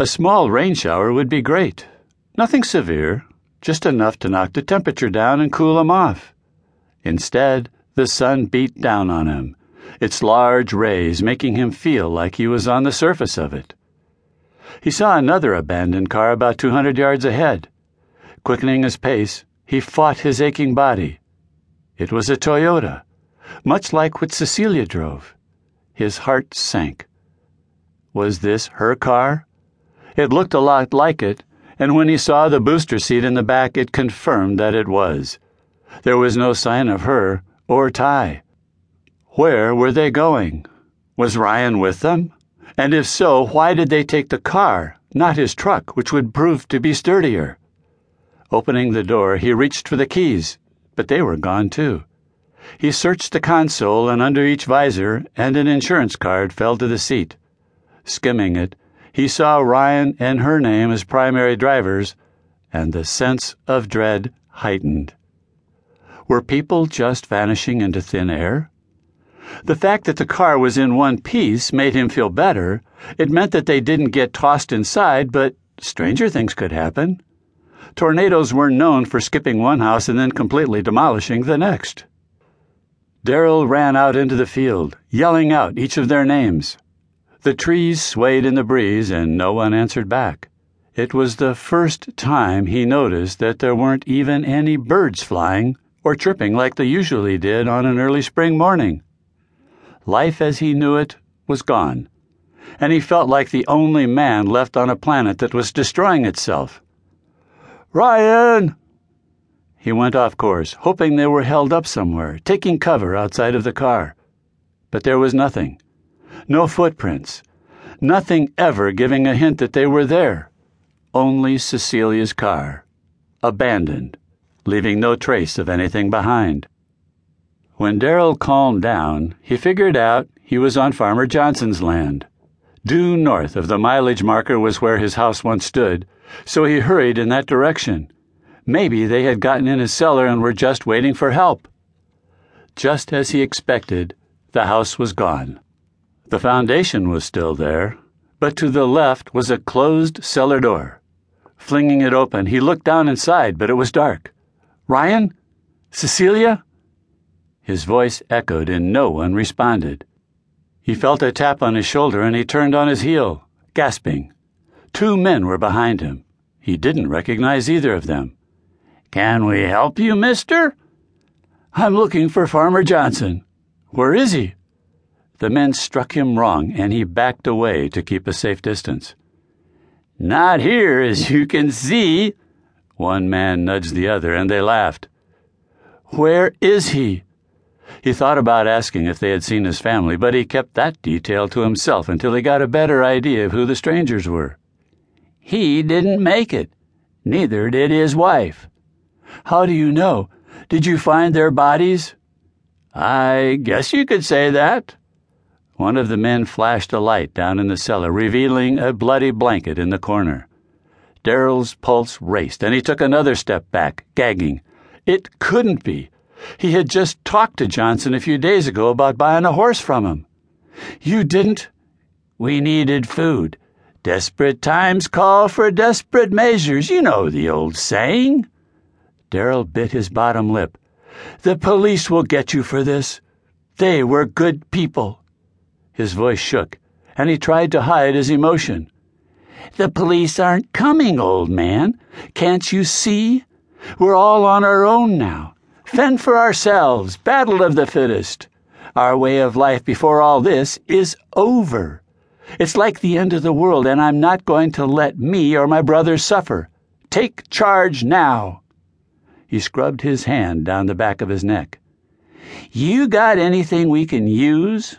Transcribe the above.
A small rain shower would be great. Nothing severe, just enough to knock the temperature down and cool him off. Instead, the sun beat down on him, its large rays making him feel like he was on the surface of it. He saw another abandoned car about 200 yards ahead. Quickening his pace, he fought his aching body. It was a Toyota, much like what Cecilia drove. His heart sank. Was this her car? It looked a lot like it, and when he saw the booster seat in the back, it confirmed that it was. There was no sign of her or Ty. Where were they going? Was Ryan with them? And if so, why did they take the car, not his truck, which would prove to be sturdier? Opening the door, he reached for the keys, but they were gone too. He searched the console and under each visor, and an insurance card fell to the seat. Skimming it, he saw Ryan and her name as primary drivers, and the sense of dread heightened. Were people just vanishing into thin air? The fact that the car was in one piece made him feel better. It meant that they didn't get tossed inside, but stranger things could happen. Tornadoes were known for skipping one house and then completely demolishing the next. Darrell ran out into the field, yelling out each of their names. The trees swayed in the breeze, and no one answered back. It was the first time he noticed that there weren't even any birds flying or chirping like they usually did on an early spring morning. Life as he knew it was gone, and he felt like the only man left on a planet that was destroying itself. Ryan! He went off course, hoping they were held up somewhere, taking cover outside of the car. But there was nothing. No footprints. Nothing ever giving a hint that they were there. Only Cecilia's car. Abandoned, leaving no trace of anything behind. When Darrell calmed down, he figured out he was on Farmer Johnson's land. Due north of the mileage marker was where his house once stood, so he hurried in that direction. Maybe they had gotten in his cellar and were just waiting for help. Just as he expected, the house was gone. The foundation was still there, but to the left was a closed cellar door. Flinging it open, he looked down inside, but it was dark. Ryan? Cecilia? His voice echoed and no one responded. He felt a tap on his shoulder and he turned on his heel, gasping. Two men were behind him. He didn't recognize either of them. Can we help you, mister? I'm looking for Farmer Johnson. Where is he? The men struck him wrong, and he backed away to keep a safe distance. Not here, as you can see. One man nudged the other, and they laughed. Where is he? He thought about asking if they had seen his family, but he kept that detail to himself until he got a better idea of who the strangers were. He didn't make it. Neither did his wife. How do you know? Did you find their bodies? I guess you could say that. One of the men flashed a light down in the cellar, revealing a bloody blanket in the corner. Darrell's pulse raced, and he took another step back, gagging. It couldn't be. He had just talked to Johnson a few days ago about buying a horse from him. You didn't? We needed food. Desperate times call for desperate measures. You know the old saying. Darrell bit his bottom lip. The police will get you for this. They were good people. His voice shook, and he tried to hide his emotion. The police aren't coming, old man. Can't you see? We're all on our own now. Fend for ourselves, battle of the fittest. Our way of life before all this is over. It's like the end of the world, and I'm not going to let me or my brothers suffer. Take charge now. He scrubbed his hand down the back of his neck. You got anything we can use?